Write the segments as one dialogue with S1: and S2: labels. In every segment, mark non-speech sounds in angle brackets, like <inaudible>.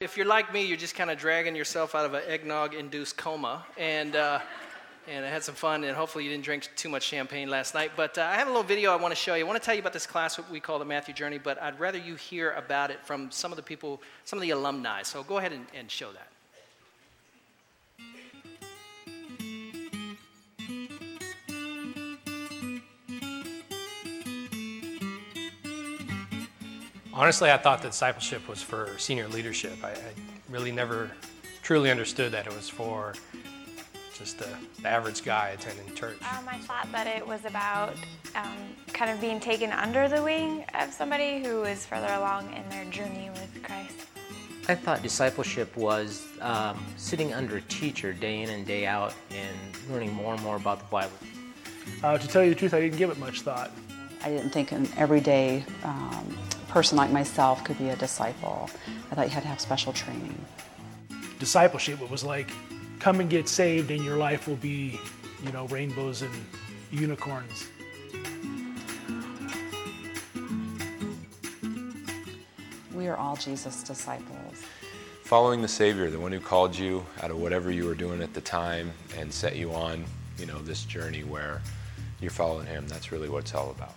S1: If you're like me, you're just kind of dragging yourself out of an eggnog induced coma. And, uh, and I had some fun, and hopefully you didn't drink too much champagne last night. But uh, I have a little video I want to show you. I want to tell you about this class what we call the Matthew Journey, but I'd rather you hear about it from some of the people, some of the alumni. So go ahead and, and show that.
S2: Honestly, I thought that discipleship was for senior leadership. I, I really never truly understood that it was for just the, the average guy attending church.
S3: Um, I thought that it was about um, kind of being taken under the wing of somebody who is further along in their journey with Christ.
S4: I thought discipleship was um, sitting under a teacher day in and day out and learning more and more about the Bible.
S5: Uh, to tell you the truth, I didn't give it much thought.
S6: I didn't think an everyday um, person like myself could be a disciple. I thought you had to have special training.
S5: Discipleship, it was like, come and get saved, and your life will be, you know, rainbows and unicorns.
S6: We are all Jesus' disciples.
S7: Following the Savior, the one who called you out of whatever you were doing at the time and set you on, you know, this journey where you're following Him. That's really what it's all about.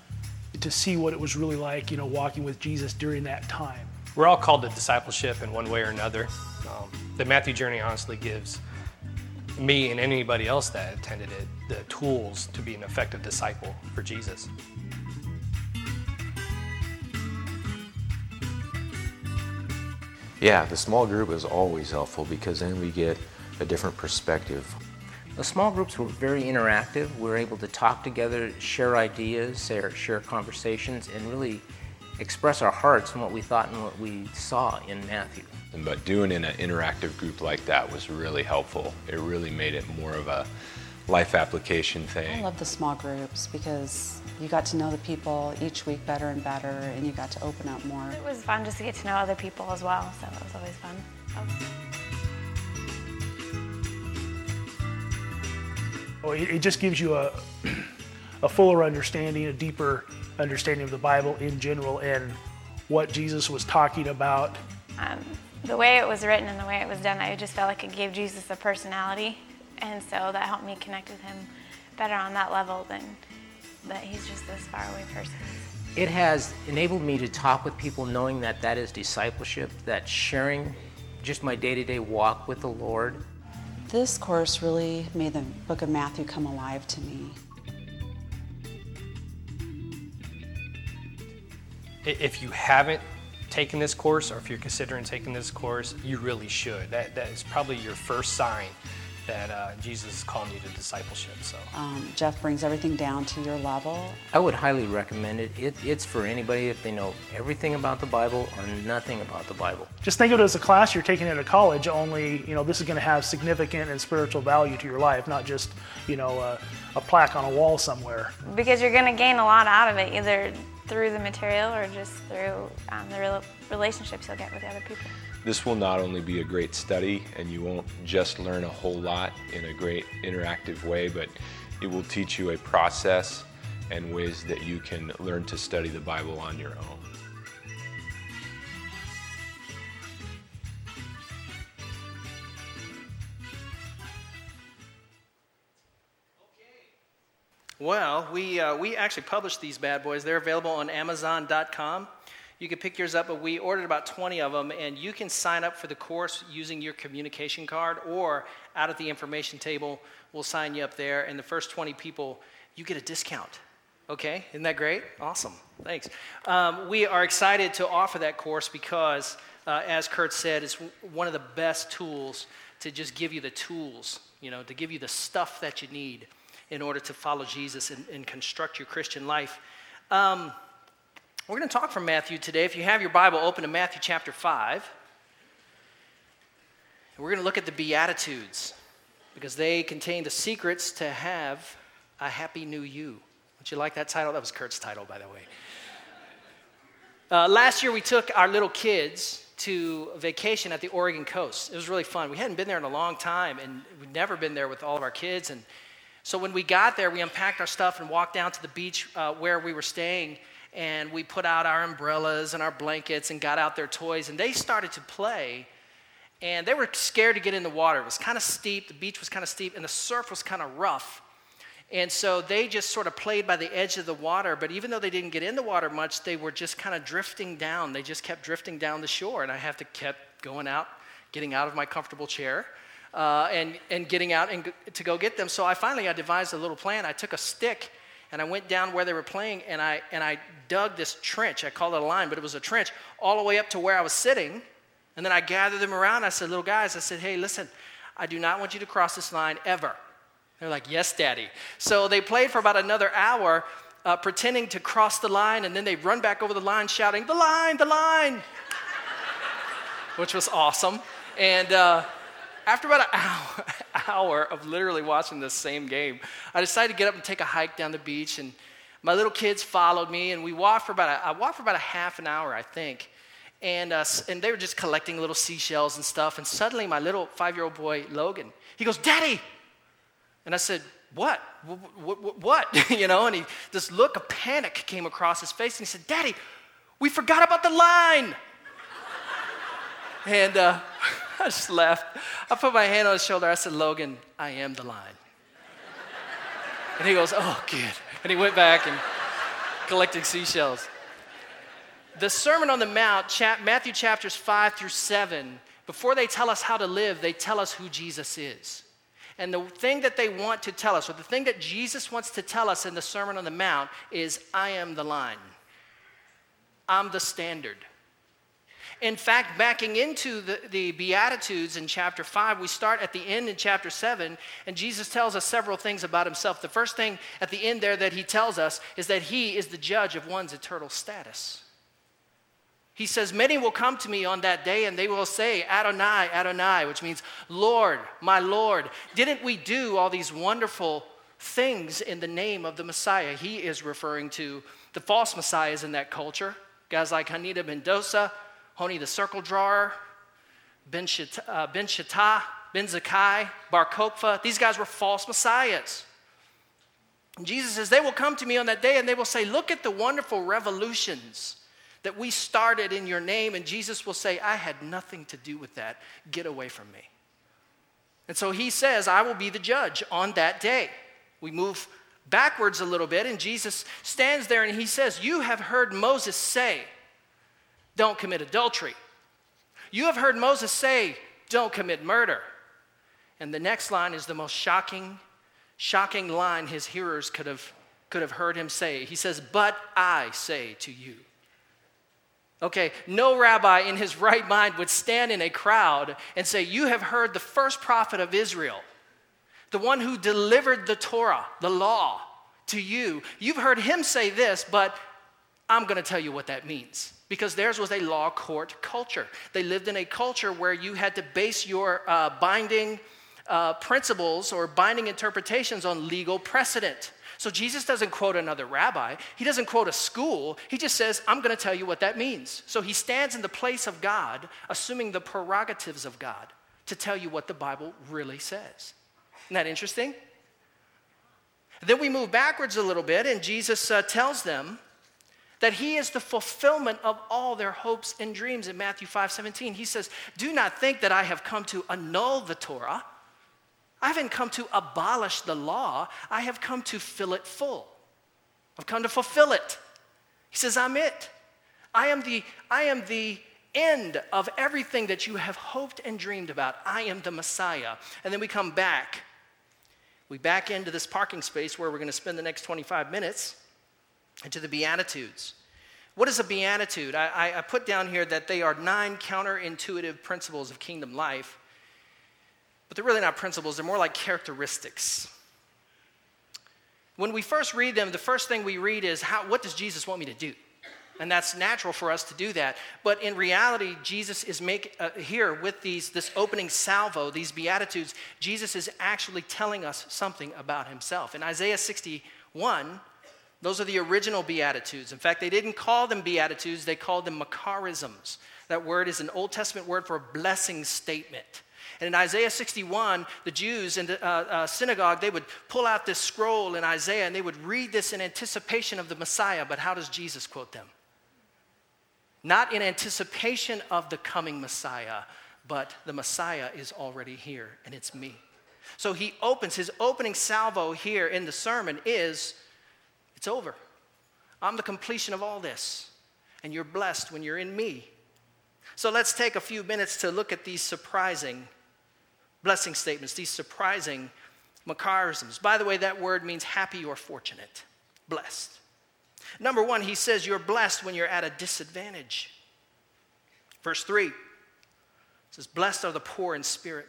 S5: To see what it was really like, you know, walking with Jesus during that time.
S2: We're all called to discipleship in one way or another. Um, the Matthew Journey honestly gives me and anybody else that attended it the tools to be an effective disciple for Jesus.
S7: Yeah, the small group is always helpful because then we get a different perspective.
S4: The small groups were very interactive. We were able to talk together, share ideas, share, share conversations, and really express our hearts and what we thought and what we saw in Matthew.
S7: But doing in an interactive group like that was really helpful. It really made it more of a life application thing.
S6: I love the small groups because you got to know the people each week better and better, and you got to open up more.
S3: It was fun just to get to know other people as well, so it was always fun.
S5: Oh, it, it just gives you a, a fuller understanding, a deeper understanding of the Bible in general, and what Jesus was talking about.
S3: Um, the way it was written and the way it was done, I just felt like it gave Jesus a personality, and so that helped me connect with him better on that level than that he's just this faraway person.
S4: It has enabled me to talk with people knowing that that is discipleship, that sharing just my day to day walk with the Lord.
S6: This course really made the book of Matthew come alive to me.
S2: If you haven't taken this course or if you're considering taking this course, you really should. That, that is probably your first sign that uh, Jesus is calling you to discipleship. So
S6: Um, Jeff brings everything down to your level.
S4: I would highly recommend it. it. It's for anybody if they know everything about the Bible or nothing about the Bible.
S5: Just think of it as a class you're taking at a college, only, you know, this is going to have significant and spiritual value to your life, not just, you know, a, a plaque on a wall somewhere.
S3: Because you're going to gain a lot out of it, either through the material or just through um, the rel relationships you'll get with the other people.
S7: This will not only be a great study, and you won't just learn a whole lot in a great interactive way, but it will teach you a process and ways that you can learn to study the Bible on your own. Okay.
S1: Well, we, uh, we actually published these bad boys. They're available on Amazon.com. You can pick yours up, but we ordered about 20 of them, and you can sign up for the course using your communication card or out at the information table. We'll sign you up there, and the first 20 people, you get a discount. Okay, isn't that great? Awesome, thanks. Um, we are excited to offer that course because, uh, as Kurt said, it's one of the best tools to just give you the tools, you know, to give you the stuff that you need in order to follow Jesus and, and construct your Christian life. Um, we're going to talk from Matthew today. If you have your Bible, open to Matthew chapter 5. And we're going to look at the Beatitudes because they contain the secrets to have a happy new you. Don't you like that title? That was Kurt's title, by the way. Uh, last year, we took our little kids to vacation at the Oregon coast. It was really fun. We hadn't been there in a long time, and we'd never been there with all of our kids. And so when we got there, we unpacked our stuff and walked down to the beach uh, where we were staying, and we put out our umbrellas and our blankets and got out their toys, and they started to play and they were scared to get in the water. It was kind of steep, the beach was kind of steep, and the surf was kind of rough. And so they just sort of played by the edge of the water, but even though they didn't get in the water much, they were just kind of drifting down. They just kept drifting down the shore, and I have to kept going out, getting out of my comfortable chair, uh, and, and getting out and to go get them. So I finally I devised a little plan. I took a stick and I went down where they were playing and I, and I dug this trench. I called it a line, but it was a trench all the way up to where I was sitting. And then I gathered them around. I said, Little guys, I said, Hey, listen, I do not want you to cross this line ever. They're like, Yes, Daddy. So they played for about another hour, uh, pretending to cross the line, and then they run back over the line shouting, The line, the line, <laughs> which was awesome. And uh, after about an hour, <laughs> hour of literally watching this same game, I decided to get up and take a hike down the beach. And my little kids followed me, and we walked for about a, I walked for about a half an hour, I think. And, uh, and they were just collecting little seashells and stuff. And suddenly, my little five year old boy, Logan, he goes, Daddy! And I said, What? What? what, <laughs> what? you know, and he, this look of panic came across his face, and he said, Daddy, we forgot about the line. <laughs> and uh, <laughs> I just laughed. I put my hand on his shoulder. I said, Logan, I am the line. And he goes, Oh, good. And he went back and collected seashells. The Sermon on the Mount, Matthew chapters 5 through 7, before they tell us how to live, they tell us who Jesus is. And the thing that they want to tell us, or the thing that Jesus wants to tell us in the Sermon on the Mount, is I am the line, I'm the standard. In fact, backing into the, the Beatitudes in chapter 5, we start at the end in chapter 7, and Jesus tells us several things about himself. The first thing at the end there that he tells us is that he is the judge of one's eternal status. He says, Many will come to me on that day and they will say, Adonai, Adonai, which means, Lord, my Lord. Didn't we do all these wonderful things in the name of the Messiah? He is referring to the false messiahs in that culture. Guys like Hanina ben Dosa, Honi the circle drawer, Ben Shatta, uh, ben, Zakkai, Bar Kokhba. These guys were false messiahs. And Jesus says, They will come to me on that day and they will say, Look at the wonderful revolutions that we started in your name. And Jesus will say, I had nothing to do with that. Get away from me. And so he says, I will be the judge on that day. We move backwards a little bit, and Jesus stands there and he says, You have heard Moses say, don't commit adultery. You have heard Moses say, don't commit murder. And the next line is the most shocking, shocking line his hearers could have, could have heard him say. He says, But I say to you. Okay, no rabbi in his right mind would stand in a crowd and say, You have heard the first prophet of Israel, the one who delivered the Torah, the law, to you. You've heard him say this, but I'm going to tell you what that means because theirs was a law court culture. They lived in a culture where you had to base your uh, binding uh, principles or binding interpretations on legal precedent. So Jesus doesn't quote another rabbi, he doesn't quote a school, he just says, I'm going to tell you what that means. So he stands in the place of God, assuming the prerogatives of God, to tell you what the Bible really says. Isn't that interesting? Then we move backwards a little bit, and Jesus uh, tells them that he is the fulfillment of all their hopes and dreams in Matthew 5 17. He says, Do not think that I have come to annul the Torah. I haven't come to abolish the law, I have come to fill it full. I've come to fulfill it. He says, I'm it. I am the, I am the end of everything that you have hoped and dreamed about. I am the Messiah. And then we come back. We back into this parking space where we're going to spend the next 25 minutes and to the Beatitudes. What is a beatitude? I, I, put down here that they are nine counterintuitive principles of kingdom life, but they're really not principles, they're more like characteristics. When we first read them, the first thing we read is, how, What does Jesus want me to do? And that's natural for us to do that. But in reality, Jesus is make, uh, here with these, this opening salvo, these Beatitudes, Jesus is actually telling us something about himself. In Isaiah 61, those are the original Beatitudes. In fact, they didn't call them Beatitudes, they called them Macarisms. That word is an Old Testament word for a blessing statement. And in Isaiah 61, the Jews in the uh, uh, synagogue, they would pull out this scroll in Isaiah and they would read this in anticipation of the Messiah. But how does Jesus quote them? Not in anticipation of the coming Messiah, but the Messiah is already here, and it's me. So he opens, his opening salvo here in the sermon is it's over. I'm the completion of all this, and you're blessed when you're in me. So let's take a few minutes to look at these surprising blessing statements, these surprising macarisms. By the way, that word means happy or fortunate, blessed. Number one, he says you're blessed when you're at a disadvantage. Verse 3 says, Blessed are the poor in spirit,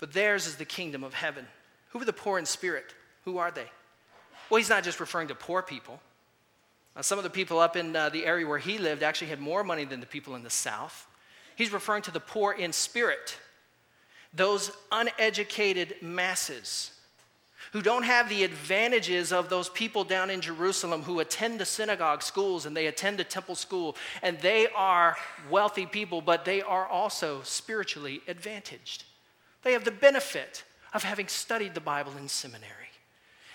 S1: but theirs is the kingdom of heaven. Who are the poor in spirit? Who are they? Well, he's not just referring to poor people. Uh, some of the people up in uh, the area where he lived actually had more money than the people in the south. He's referring to the poor in spirit, those uneducated masses who don't have the advantages of those people down in Jerusalem who attend the synagogue schools and they attend the temple school, and they are wealthy people, but they are also spiritually advantaged. They have the benefit of having studied the Bible in seminary.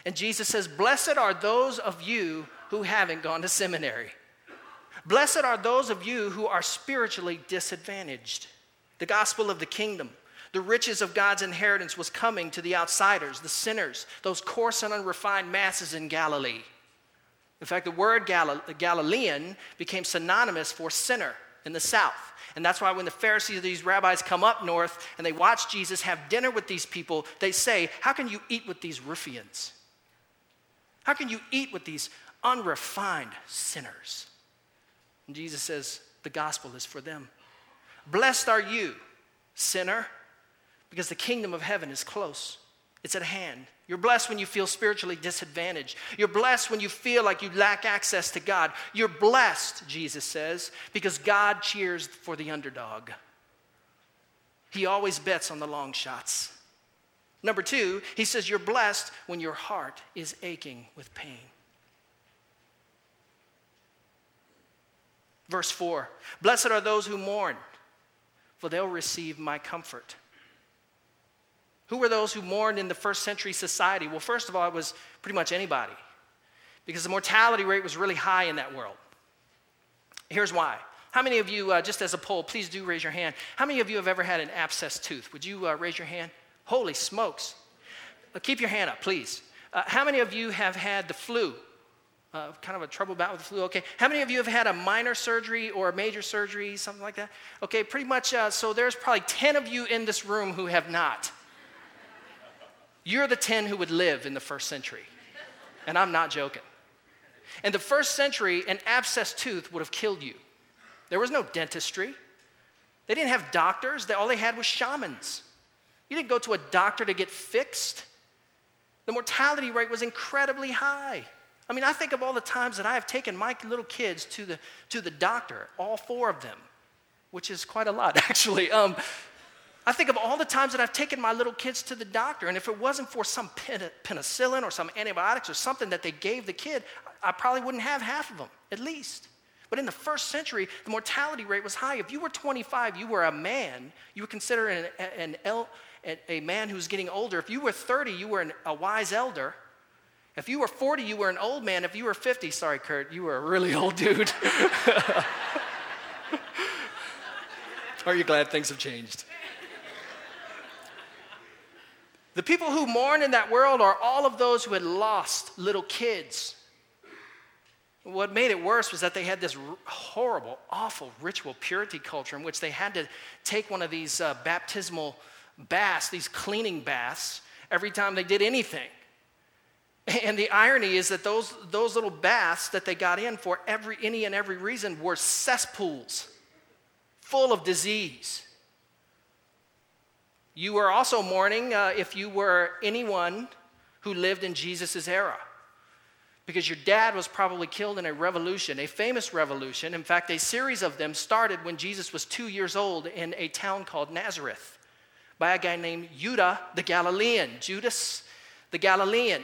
S1: And Jesus says, Blessed are those of you who haven't gone to seminary. Blessed are those of you who are spiritually disadvantaged. The gospel of the kingdom the riches of God's inheritance was coming to the outsiders, the sinners, those coarse and unrefined masses in Galilee. In fact, the word Gal- Galilean became synonymous for sinner in the south. And that's why when the Pharisees, these rabbis, come up north and they watch Jesus have dinner with these people, they say, How can you eat with these ruffians? How can you eat with these unrefined sinners? And Jesus says, The gospel is for them. Blessed are you, sinner because the kingdom of heaven is close. It's at hand. You're blessed when you feel spiritually disadvantaged. You're blessed when you feel like you lack access to God. You're blessed, Jesus says, because God cheers for the underdog. He always bets on the long shots. Number two, he says, You're blessed when your heart is aching with pain. Verse 4 Blessed are those who mourn, for they'll receive my comfort. Who were those who mourned in the first century society? Well, first of all, it was pretty much anybody because the mortality rate was really high in that world. Here's why. How many of you, uh, just as a poll, please do raise your hand. How many of you have ever had an abscessed tooth? Would you uh, raise your hand? Holy smokes. Uh, keep your hand up, please. Uh, how many of you have had the flu? Uh, kind of a trouble bout with the flu. Okay. How many of you have had a minor surgery or a major surgery, something like that? Okay, pretty much. Uh, so there's probably 10 of you in this room who have not. You're the 10 who would live in the first century. And I'm not joking. In the first century, an abscessed tooth would have killed you. There was no dentistry. They didn't have doctors, all they had was shamans. You didn't go to a doctor to get fixed. The mortality rate was incredibly high. I mean, I think of all the times that I have taken my little kids to the, to the doctor, all four of them, which is quite a lot, <laughs> actually. Um, I think of all the times that I've taken my little kids to the doctor, and if it wasn't for some penicillin or some antibiotics or something that they gave the kid, I probably wouldn't have half of them, at least. But in the first century, the mortality rate was high. If you were 25, you were a man. You were considered an, an, a man who's getting older. If you were 30, you were an, a wise elder. If you were 40, you were an old man. If you were 50, sorry, Kurt, you were a really old dude. <laughs> Are you glad things have changed? The people who mourn in that world are all of those who had lost little kids. What made it worse was that they had this horrible, awful ritual purity culture in which they had to take one of these uh, baptismal baths, these cleaning baths, every time they did anything. And the irony is that those, those little baths that they got in for every, any and every reason were cesspools full of disease. You were also mourning uh, if you were anyone who lived in Jesus' era. Because your dad was probably killed in a revolution, a famous revolution. In fact, a series of them started when Jesus was two years old in a town called Nazareth by a guy named Judah the Galilean. Judas the Galilean,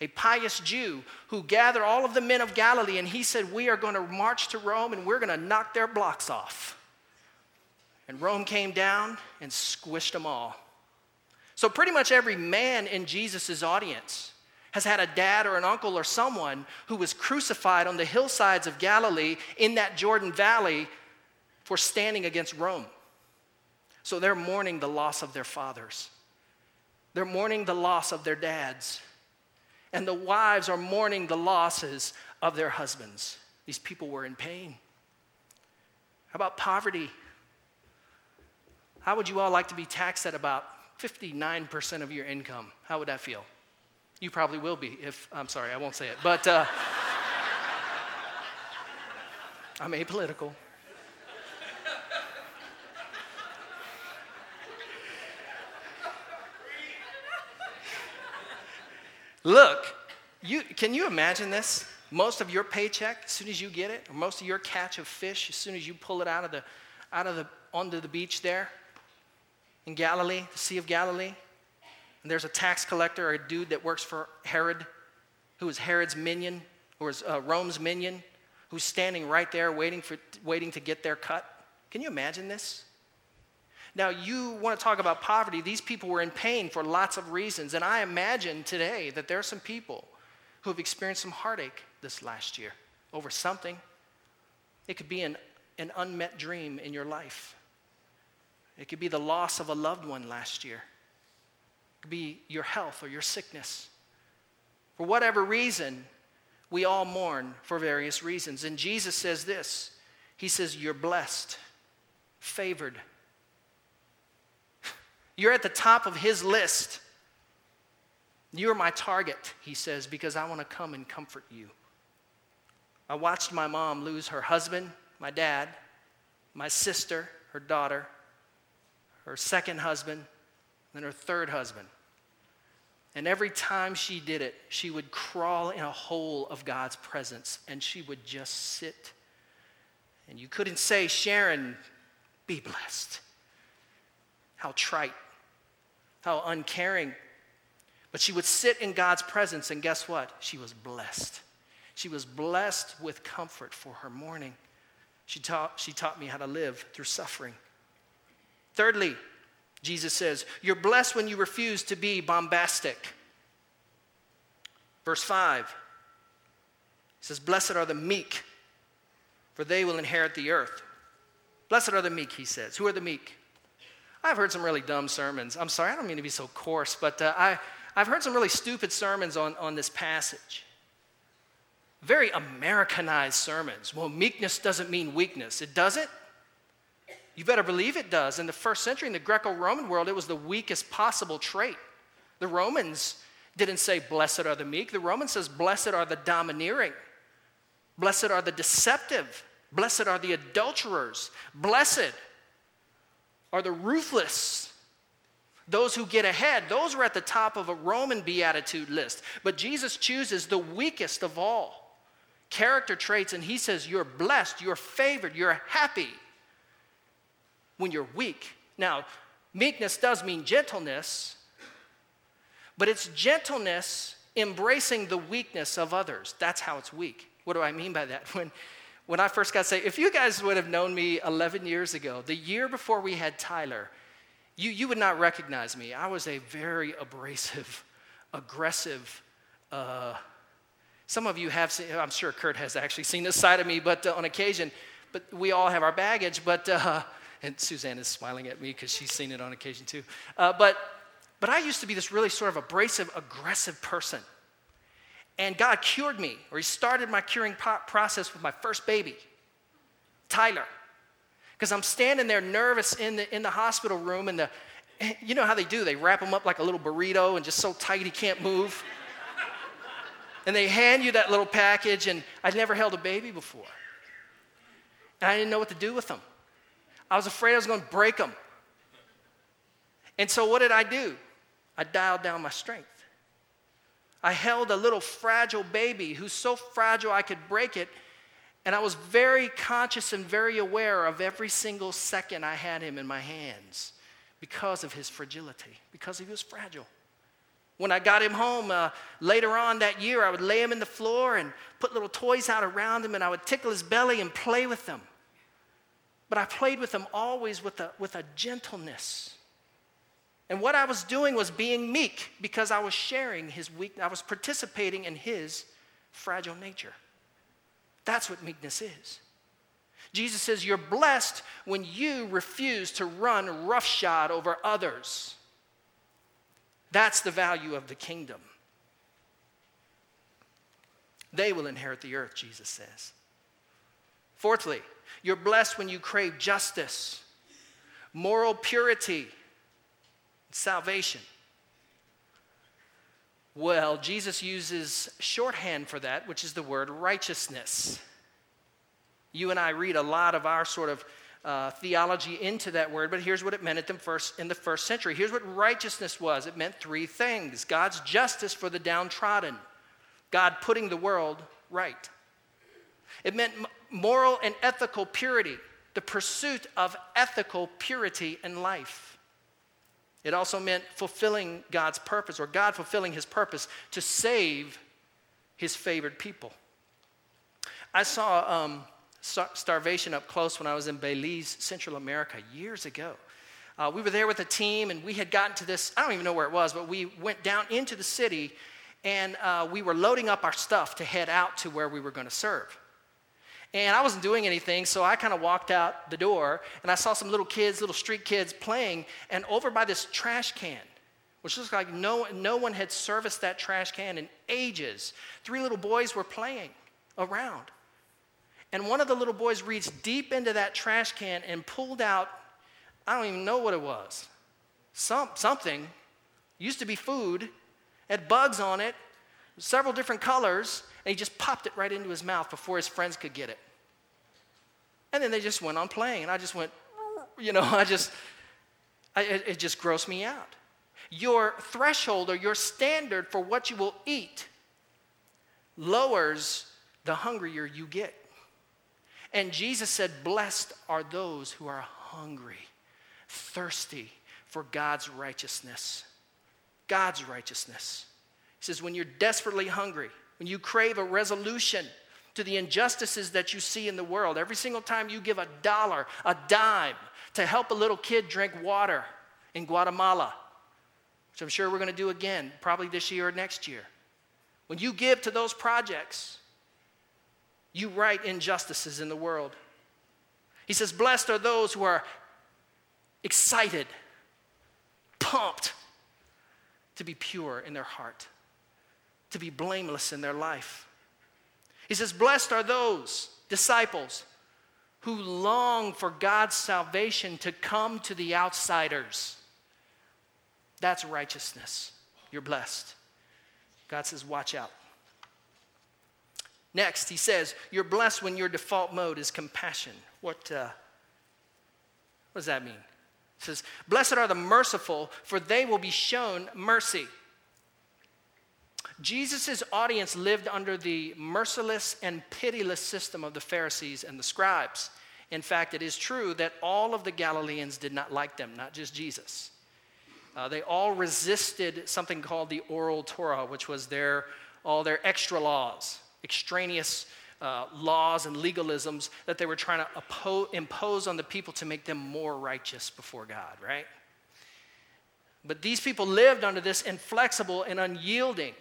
S1: a pious Jew who gathered all of the men of Galilee and he said, We are going to march to Rome and we're going to knock their blocks off. And Rome came down and squished them all. So, pretty much every man in Jesus' audience has had a dad or an uncle or someone who was crucified on the hillsides of Galilee in that Jordan Valley for standing against Rome. So they're mourning the loss of their fathers. They're mourning the loss of their dads. And the wives are mourning the losses of their husbands. These people were in pain. How about poverty? How would you all like to be taxed at about 59% of your income? How would that feel? You probably will be if, I'm sorry, I won't say it, but uh, <laughs> I'm apolitical. Look, you, can you imagine this? Most of your paycheck, as soon as you get it, or most of your catch of fish, as soon as you pull it out of the, out of the, onto the beach there in Galilee, the Sea of Galilee, and there's a tax collector or a dude that works for Herod, who is Herod's minion, or is uh, Rome's minion, who's standing right there waiting, for, waiting to get their cut. Can you imagine this? Now, you want to talk about poverty. These people were in pain for lots of reasons. And I imagine today that there are some people who have experienced some heartache this last year over something. It could be an, an unmet dream in your life, it could be the loss of a loved one last year, could be your health or your sickness. For whatever reason, we all mourn for various reasons. And Jesus says this He says, You're blessed, favored, <laughs> you're at the top of his list. You're my target, he says, because I want to come and comfort you. I watched my mom lose her husband, my dad, my sister, her daughter, her second husband, and her third husband. And every time she did it, she would crawl in a hole of God's presence and she would just sit. And you couldn't say, Sharon, be blessed. How trite how uncaring. But she would sit in God's presence, and guess what? She was blessed. She was blessed with comfort for her mourning. She taught, she taught me how to live through suffering. Thirdly, Jesus says, You're blessed when you refuse to be bombastic. Verse 5 he says, Blessed are the meek, for they will inherit the earth. Blessed are the meek, he says. Who are the meek? I've heard some really dumb sermons. I'm sorry, I don't mean to be so coarse, but uh, I, I've heard some really stupid sermons on, on this passage. Very Americanized sermons. Well, meekness doesn't mean weakness. It doesn't? You better believe it does. In the first century, in the Greco Roman world, it was the weakest possible trait. The Romans didn't say, Blessed are the meek. The Roman says, Blessed are the domineering. Blessed are the deceptive. Blessed are the adulterers. Blessed are the ruthless, those who get ahead. Those are at the top of a Roman beatitude list. But Jesus chooses the weakest of all character traits, and he says, You're blessed, you're favored, you're happy when you're weak. Now, meekness does mean gentleness, but it's gentleness embracing the weakness of others. That's how it's weak. What do I mean by that? <laughs> When when I first got saved, if you guys would have known me 11 years ago, the year before we had Tyler, you, you would not recognize me. I was a very abrasive, <laughs> aggressive, uh, some of you have seen, I'm sure Kurt has actually seen this side of me, but uh, on occasion, but we all have our baggage, but, uh, and Suzanne is smiling at me because she's seen it on occasion too. Uh, but, but I used to be this really sort of abrasive, aggressive person. And God cured me, or He started my curing process with my first baby, Tyler. Because I'm standing there nervous in the, in the hospital room, and the, <laughs> you know how they do, they wrap him up like a little burrito and just so tight he can't move. <laughs> and they hand you that little package, and I'd never held a baby before. And I didn't know what to do with them. I was afraid I was going to break them. And so, what did I do? I dialed down my strength. I held a little fragile baby who's so fragile I could break it. And I was very conscious and very aware of every single second I had him in my hands because of his fragility, because he was fragile. When I got him home uh, later on that year, I would lay him in the floor and put little toys out around him, and I would tickle his belly and play with him. But I played with him always with a, with a gentleness and what I was doing was being meek because I was sharing his weakness. I was participating in his fragile nature. That's what meekness is. Jesus says, You're blessed when you refuse to run roughshod over others. That's the value of the kingdom. They will inherit the earth, Jesus says. Fourthly, you're blessed when you crave justice, moral purity, salvation. Well, Jesus uses shorthand for that, which is the word righteousness. You and I read a lot of our sort of uh, theology into that word, but here's what it meant at the first, in the first century. Here's what righteousness was it meant three things God's justice for the downtrodden, God putting the world right. It meant moral and ethical purity, the pursuit of ethical purity in life. It also meant fulfilling God's purpose, or God fulfilling his purpose to save his favored people. I saw um, starvation up close when I was in Belize, Central America, years ago. Uh, we were there with a team, and we had gotten to this, I don't even know where it was, but we went down into the city, and uh, we were loading up our stuff to head out to where we were going to serve. And I wasn't doing anything, so I kind of walked out the door and I saw some little kids, little street kids playing, and over by this trash can, which looks like no, no one had serviced that trash can in ages, three little boys were playing around. And one of the little boys reached deep into that trash can and pulled out, I don't even know what it was, some, something, used to be food, had bugs on it, several different colors, and he just popped it right into his mouth before his friends could get it. And then they just went on playing, and I just went, you know, <laughs> I just, I, it, it just grossed me out. Your threshold or your standard for what you will eat lowers the hungrier you get. And Jesus said, Blessed are those who are hungry, thirsty for God's righteousness. God's righteousness. He says, When you're desperately hungry, when you crave a resolution to the injustices that you see in the world, every single time you give a dollar, a dime to help a little kid drink water in Guatemala, which I'm sure we're going to do again, probably this year or next year. When you give to those projects, you right injustices in the world. He says, Blessed are those who are excited, pumped to be pure in their heart to be blameless in their life. He says, Blessed are those disciples who long for God's salvation to come to the outsiders. That's righteousness. You're blessed. God says, Watch out. Next, he says, You're blessed when your default mode is compassion. What, uh, what does that mean? He says, Blessed are the merciful, for they will be shown mercy. Jesus' audience lived under the merciless and pitiless system of the Pharisees and the scribes. In fact, it is true that all of the Galileans did not like them, not just Jesus. Uh, they all resisted something called the oral Torah, which was their, all their extra laws, extraneous uh, laws and legalisms that they were trying to impose on the people to make them more righteous before God, right? But these people lived under this inflexible and unyielding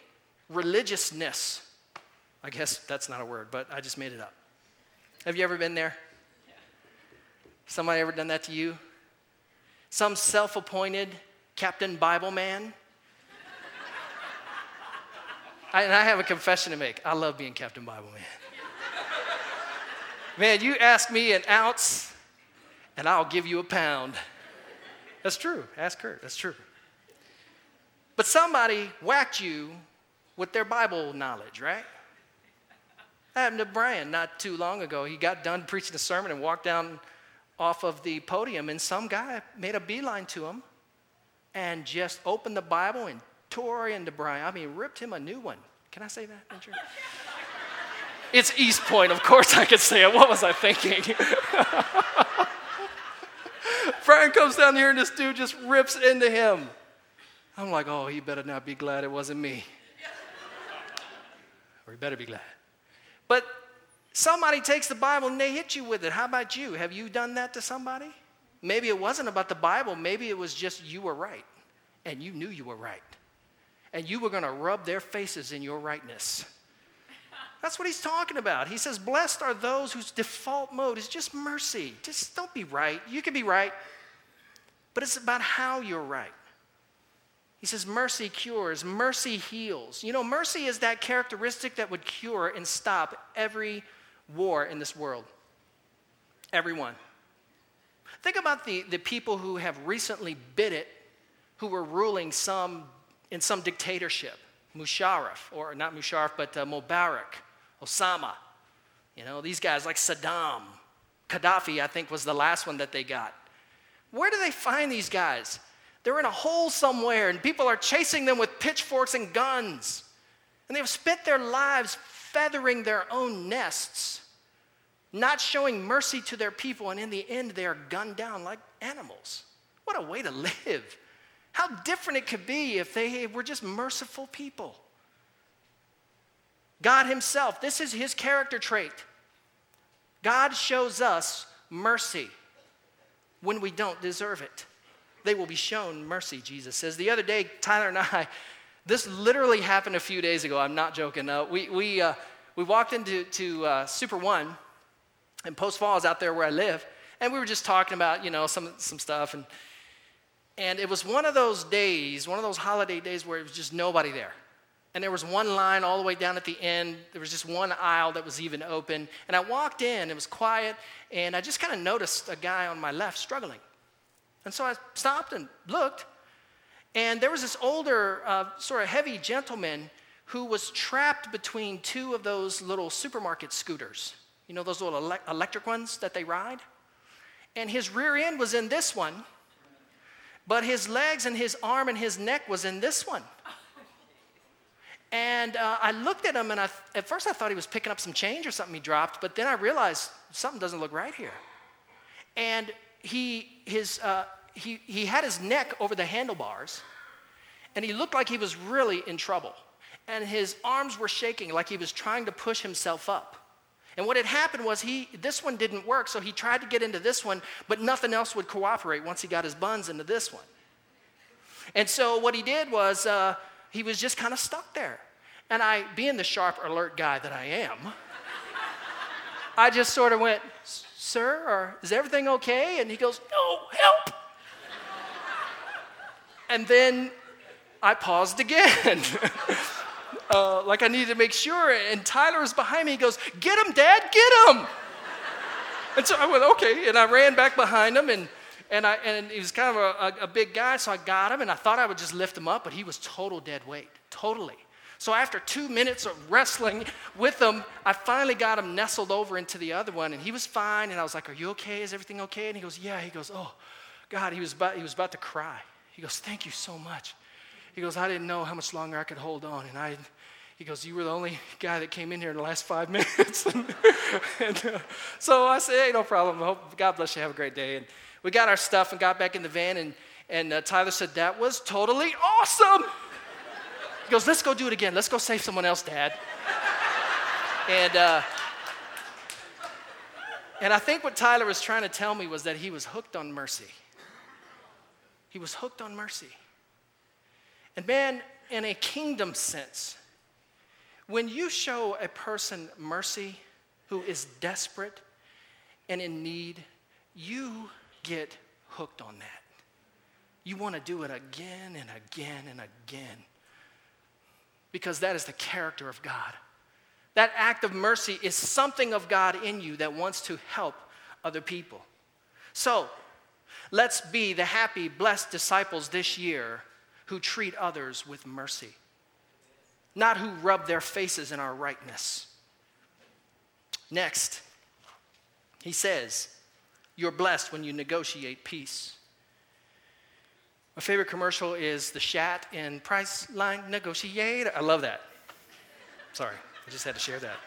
S1: religiousness. I guess that's not a word, but I just made it up. Have you ever been there? Somebody ever done that to you? Some self appointed Captain Bible man? I, and I have a confession to make. I love being Captain Bible man. Man, you ask me an ounce, and I'll give you a pound. That's true. Ask Kurt. That's true. But somebody whacked you with their Bible knowledge, right? That happened to Brian not too long ago. He got done preaching a sermon and walked down off of the podium, and some guy made a beeline to him and just opened the Bible and tore into Brian. I mean, ripped him a new one. Can I say that? <laughs> it's East Point, of course I could say it. What was I thinking? <laughs> Brian comes down here and this dude just rips into him. I'm like, oh, he better not be glad it wasn't me or you better be glad. But somebody takes the Bible and they hit you with it. How about you? Have you done that to somebody? Maybe it wasn't about the Bible, maybe it was just you were right and you knew you were right. And you were going to rub their faces in your rightness. That's what he's talking about. He says, Blessed are those whose default mode is just mercy. Just don't be right. You can be right, but it's about how you're right. He says, Mercy cures, mercy heals. You know, mercy is that characteristic that would cure and stop every war in this world. Everyone. Think about the, the people who have recently bid it, who were ruling some in some dictatorship. Musharraf, or not Musharraf, but uh, Mubarak, Osama. You know, these guys like Saddam. Gaddafi, I think, was the last one that they got. Where do they find these guys? They're in a hole somewhere, and people are chasing them with pitchforks and guns. And they've spent their lives feathering their own nests, not showing mercy to their people, and in the end, they are gunned down like animals. What a way to live! How different it could be if they were just merciful people. God Himself, this is His character trait. God shows us mercy when we don't deserve it. They will be shown mercy, Jesus says. The other day, Tyler and I, <laughs> this literally happened a few days ago. I'm not joking. Uh, we, we, uh, we walked into to, uh, Super One in Post Falls out there where I live, and we were just talking about, you know, some, some stuff. And and it was one of those days, one of those holiday days where it was just nobody there. And there was one line all the way down at the end. There was just one aisle that was even open. And I walked in, it was quiet, and I just kind of noticed a guy on my left struggling. And so I stopped and looked, and there was this older, uh, sort of heavy gentleman who was trapped between two of those little supermarket scooters. You know, those little ele- electric ones that they ride? And his rear end was in this one but his legs and his arm and his neck was in this one. And uh, I looked at him, and I, at first I thought he was picking up some change or something he dropped, but then I realized something doesn't look right here. And he, his, uh, he, he had his neck over the handlebars, and he looked like he was really in trouble. And his arms were shaking like he was trying to push himself up. And what had happened was he this one didn't work, so he tried to get into this one, but nothing else would cooperate once he got his buns into this one. And so what he did was uh, he was just kind of stuck there. And I, being the sharp, alert guy that I am, I just sort of went, "Sir, or is everything okay?" And he goes, "No, help!" And then I paused again. <laughs> uh, like I needed to make sure. And Tyler was behind me. He goes, Get him, Dad, get him. and so I went, Okay. And I ran back behind him. And, and, I, and he was kind of a, a, a big guy. So I got him. And I thought I would just lift him up. But he was total dead weight. Totally. So after two minutes of wrestling with him, I finally got him nestled over into the other one, and he was fine. And I was like, "Are you okay? Is everything okay?" And he goes, "Yeah." He goes, "Oh, God." He was about, he was about to cry. He goes, "Thank you so much." He goes, "I didn't know how much longer I could hold on, and I he goes, You were the only guy that came in here in the last five <laughs> minutes. and, uh, so I said, Hey, no problem. Hope, God bless you. Have a great day. And we got our stuff and got back in the van. And, and uh, Tyler said, That was totally awesome. He goes, Let's go do it again. Let's go save someone else, Dad. and, uh, and I think what Tyler was trying to tell me was that he was hooked on mercy. He was hooked on mercy. And man, in a kingdom sense, when you show a person mercy who is desperate and in need, you get hooked on that. You want to do it again and again and again because that is the character of God. That act of mercy is something of God in you that wants to help other people. So, let's be the happy, blessed disciples this year who treat others with mercy not who rub their faces in our rightness. Next, he says, You're blessed when you negotiate peace. My favorite commercial is the Shatner Priceline Negotiator. I love that. Sorry, I just had to share that.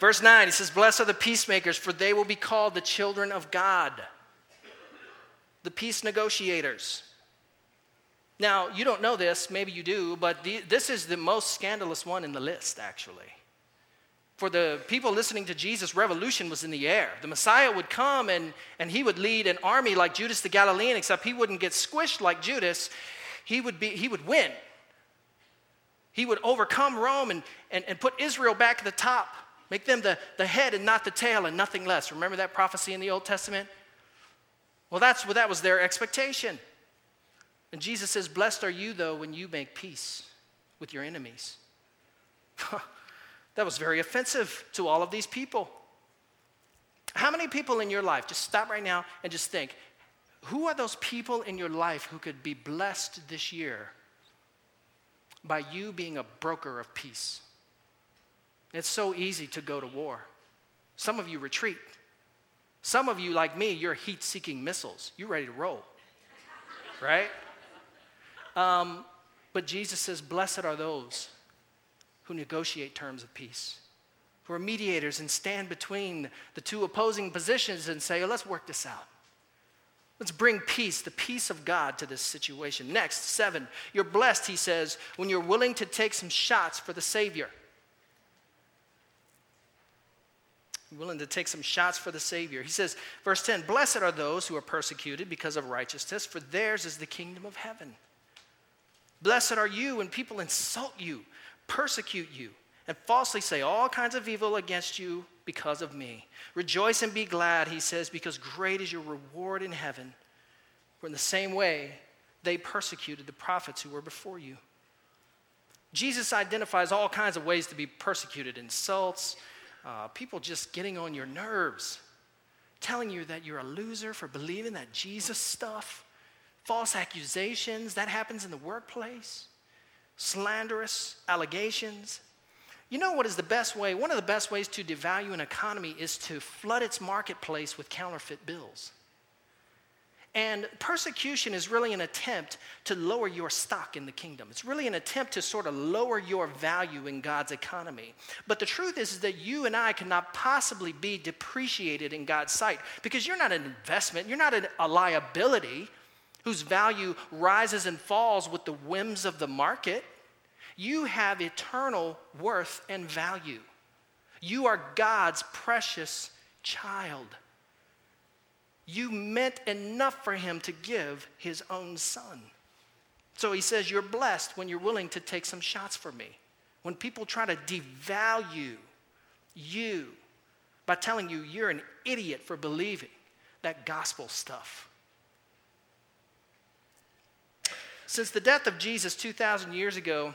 S1: Verse 9, he says, Blessed are the peacemakers, for they will be called the children of God. The peace negotiators. Now, you don't know this, maybe you do, but the, this is the most scandalous one in the list, actually. For the people listening to Jesus, revolution was in the air. The Messiah would come and, and he would lead an army like Judas the Galilean, except he wouldn't get squished like Judas. He would, be, he would win. He would overcome Rome and, and, and put Israel back at the top, make them the, the head and not the tail and nothing less. Remember that prophecy in the Old Testament? Well, that's what that was their expectation. And Jesus says, Blessed are you, though, when you make peace with your enemies. that was very offensive to all of these people. How many people in your life, just stop right now and just think, who are those people in your life who could be blessed this year by you being a broker of peace? It's so easy to go to war. Some of you retreat. Some of you, like me, you're heat seeking missiles. You're ready to roll, right? Um, but Jesus says, Blessed are those who negotiate terms of peace, who are mediators and stand between the two opposing positions and say, Let's work this out. Let's bring peace, the peace of God, to this situation. Next, seven, you're blessed, he says, when you're willing to take some shots for the Savior. Willing to take some shots for the Savior. He says, verse 10 Blessed are those who are persecuted because of righteousness, for theirs is the kingdom of heaven. Blessed are you when people insult you, persecute you, and falsely say all kinds of evil against you because of me. Rejoice and be glad, he says, because great is your reward in heaven. For in the same way, they persecuted the prophets who were before you. Jesus identifies all kinds of ways to be persecuted insults, uh, people just getting on your nerves, telling you that you're a loser for believing that Jesus stuff, false accusations, that happens in the workplace, slanderous allegations. You know what is the best way? One of the best ways to devalue an economy is to flood its marketplace with counterfeit bills. And persecution is really an attempt to lower your stock in the kingdom. It's really an attempt to sort of lower your value in God's economy. But the truth is, is that you and I cannot possibly be depreciated in God's sight because you're not an investment, you're not a liability whose value rises and falls with the whims of the market. You have eternal worth and value. You are God's precious child. You meant enough for him to give his own son. So he says, You're blessed when you're willing to take some shots for me. When people try to devalue you by telling you you're an idiot for believing that gospel stuff. Since the death of Jesus 2,000 years ago,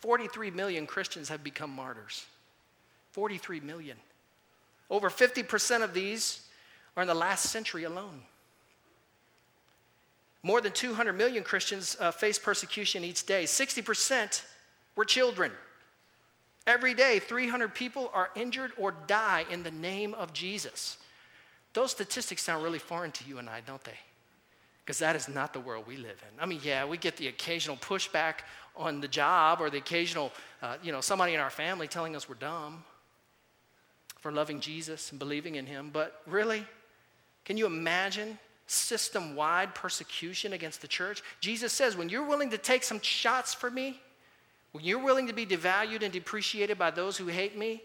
S1: 43 million Christians have become martyrs. 43 million. Over 50% of these are in the last century alone. More than 200 million Christians uh, face persecution each day. 60% were children. Every day, 300 people are injured or die in the name of Jesus. Those statistics sound really foreign to you and I, don't they? Because that is not the world we live in. I mean, yeah, we get the occasional pushback on the job or the occasional, uh, you know, somebody in our family telling us we're dumb for loving Jesus and believing in Him. But really, can you imagine system wide persecution against the church? Jesus says, when you're willing to take some shots for me, when you're willing to be devalued and depreciated by those who hate me,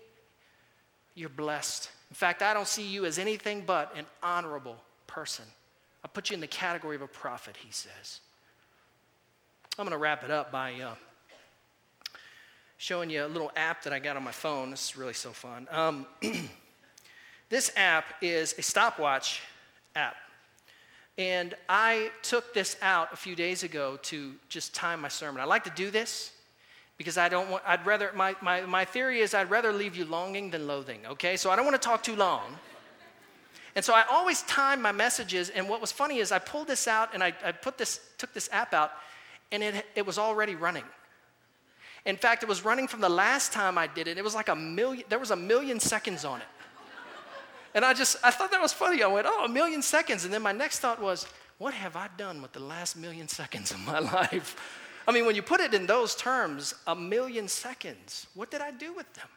S1: you're blessed. In fact, I don't see you as anything but an honorable person. I put you in the category of a prophet, he says. I'm going to wrap it up by uh, showing you a little app that I got on my phone. This is really so fun. Um, <clears throat> this app is a stopwatch app. And I took this out a few days ago to just time my sermon. I like to do this because I don't want, I'd rather, my, my, my theory is I'd rather leave you longing than loathing, okay? So I don't want to talk too long. And so I always time my messages. And what was funny is I pulled this out and I, I put this, took this app out and it, it was already running. In fact, it was running from the last time I did it. It was like a million, there was a million seconds on it. And I just, I thought that was funny. I went, oh, a million seconds. And then my next thought was, what have I done with the last million seconds of my <laughs> life? I mean, when you put it in those terms, a million seconds, what did I do with them?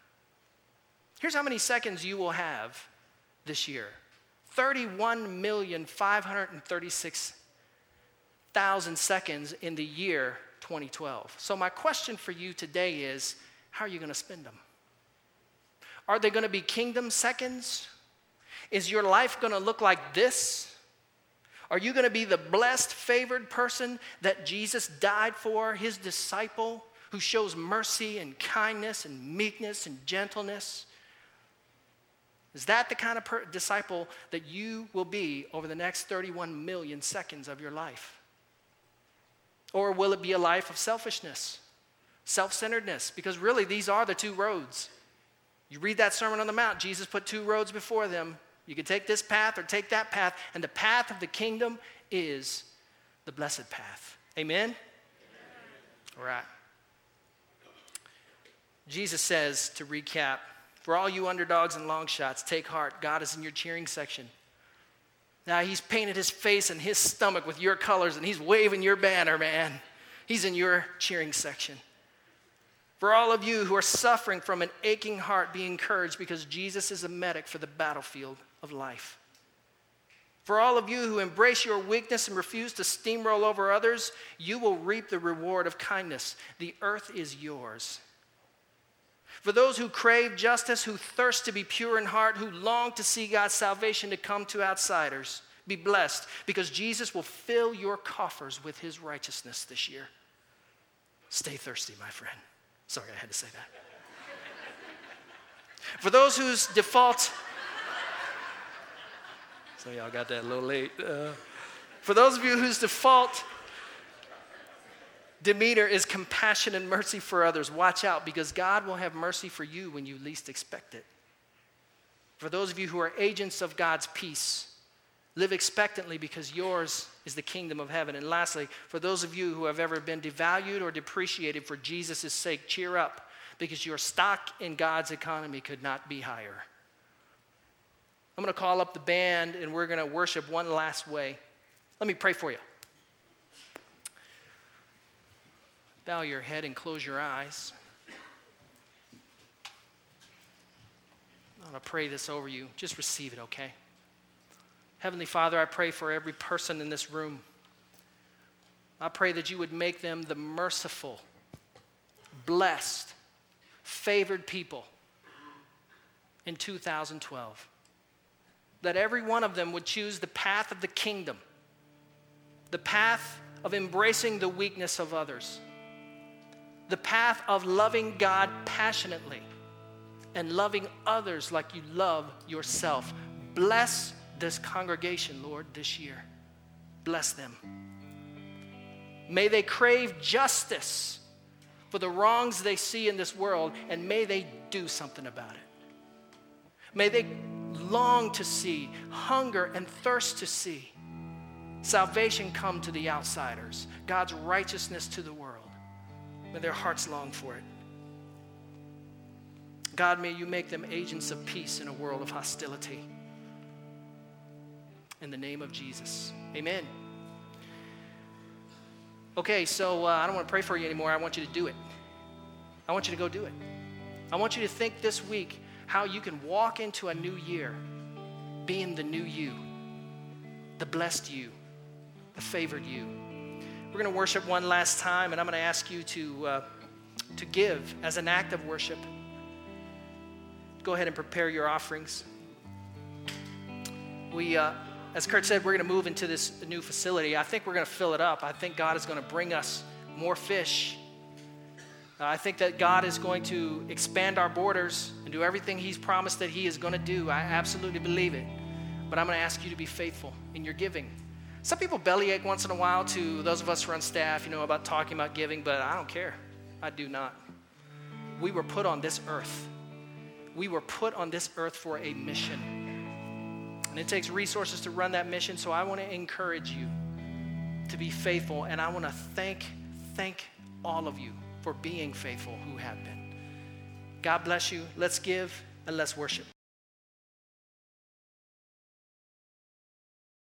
S1: Here's how many seconds you will have this year 31,536,000 seconds in the year 2012. So, my question for you today is how are you going to spend them? Are they going to be kingdom seconds is your life going to look like this? Are you going to be the blessed, favored person that Jesus died for, his disciple, who shows mercy and kindness and meekness and gentleness? Is that the kind of per- disciple that you will be over the next 31 million seconds of your life? Or will it be a life of selfishness, self centeredness? Because really, these are the two roads. You read that Sermon on the Mount, Jesus put two roads before them. You can take this path or take that path, and the path of the kingdom is the blessed path. Amen? All right. Jesus says, to recap, for all you underdogs and long shots, take heart. God is in your cheering section. Now he's painted his face and his stomach with your colors and he's waving your banner, man. He's in your cheering section. For all of you who are suffering from an aching heart, be encouraged because Jesus is a medic for the battlefield of life. For all of you who embrace your weakness and refuse to steamroll over others, you will reap the reward of kindness. The earth is yours. For those who crave justice, who thirst to be pure in heart, who long to see God's salvation to come to outsiders, be blessed because Jesus will fill your coffers with his righteousness this year. Stay thirsty, my friend. Sorry, I had to say that. For those whose default, of y'all got that a little late. Uh, for those of you whose default demeanor is compassion and mercy for others. Watch out because God will have mercy for you when you least expect it. For those of you who are agents of God's peace, live expectantly because yours is the kingdom of heaven. And lastly, for those of you who have ever been devalued or depreciated for Jesus' sake, cheer up because your stock in God's economy could not be higher. I'm going to call up the band and we're going to worship one last way. Let me pray for you. bow your head and close your eyes. I'm going to pray this over you. Just receive it, okay? Heavenly Father, I pray for every person in this room. I pray that you would make them the merciful, blessed, favored people in 2012. That every one of them would choose the path of the kingdom, the path of embracing the weakness of others the path of loving God passionately and loving others like you love yourself. Bless this congregation, Lord, this year. Bless them. May they crave justice for the wrongs they see in this world, and may they do something about it. May they long to see, hunger and thirst to see salvation come to the outsiders, God's righteousness to the world. May their hearts long for it. God, may you make them agents of peace in a world of hostility. In the name of Jesus. Amen. Okay, so uh, I don't want to pray for you anymore. I want you to do it. I want you to go do it. I want you to think this week how you can walk into a new year being the new you, the blessed you, the favored you. We're going to worship one last time, and I'm going to ask you to, uh, to give as an act of worship. Go ahead and prepare your offerings. We, uh, as Kurt said, we're going to move into this new facility. I think we're going to fill it up. I think God is going to bring us more fish. Uh, I think that God is going to expand our borders and do everything He's promised that He is going to do. I absolutely believe it. But I'm going to ask you to be faithful in your giving. Some people bellyache once in a while to those of us who are on staff, you know, about talking about giving, but I don't care. I do not. We were put on this earth. We were put on this earth for a mission. And it takes resources to run that mission, so I want to encourage you to be faithful. And I want to thank, thank all of you for being faithful who have been. God bless you. Let's give and let's worship.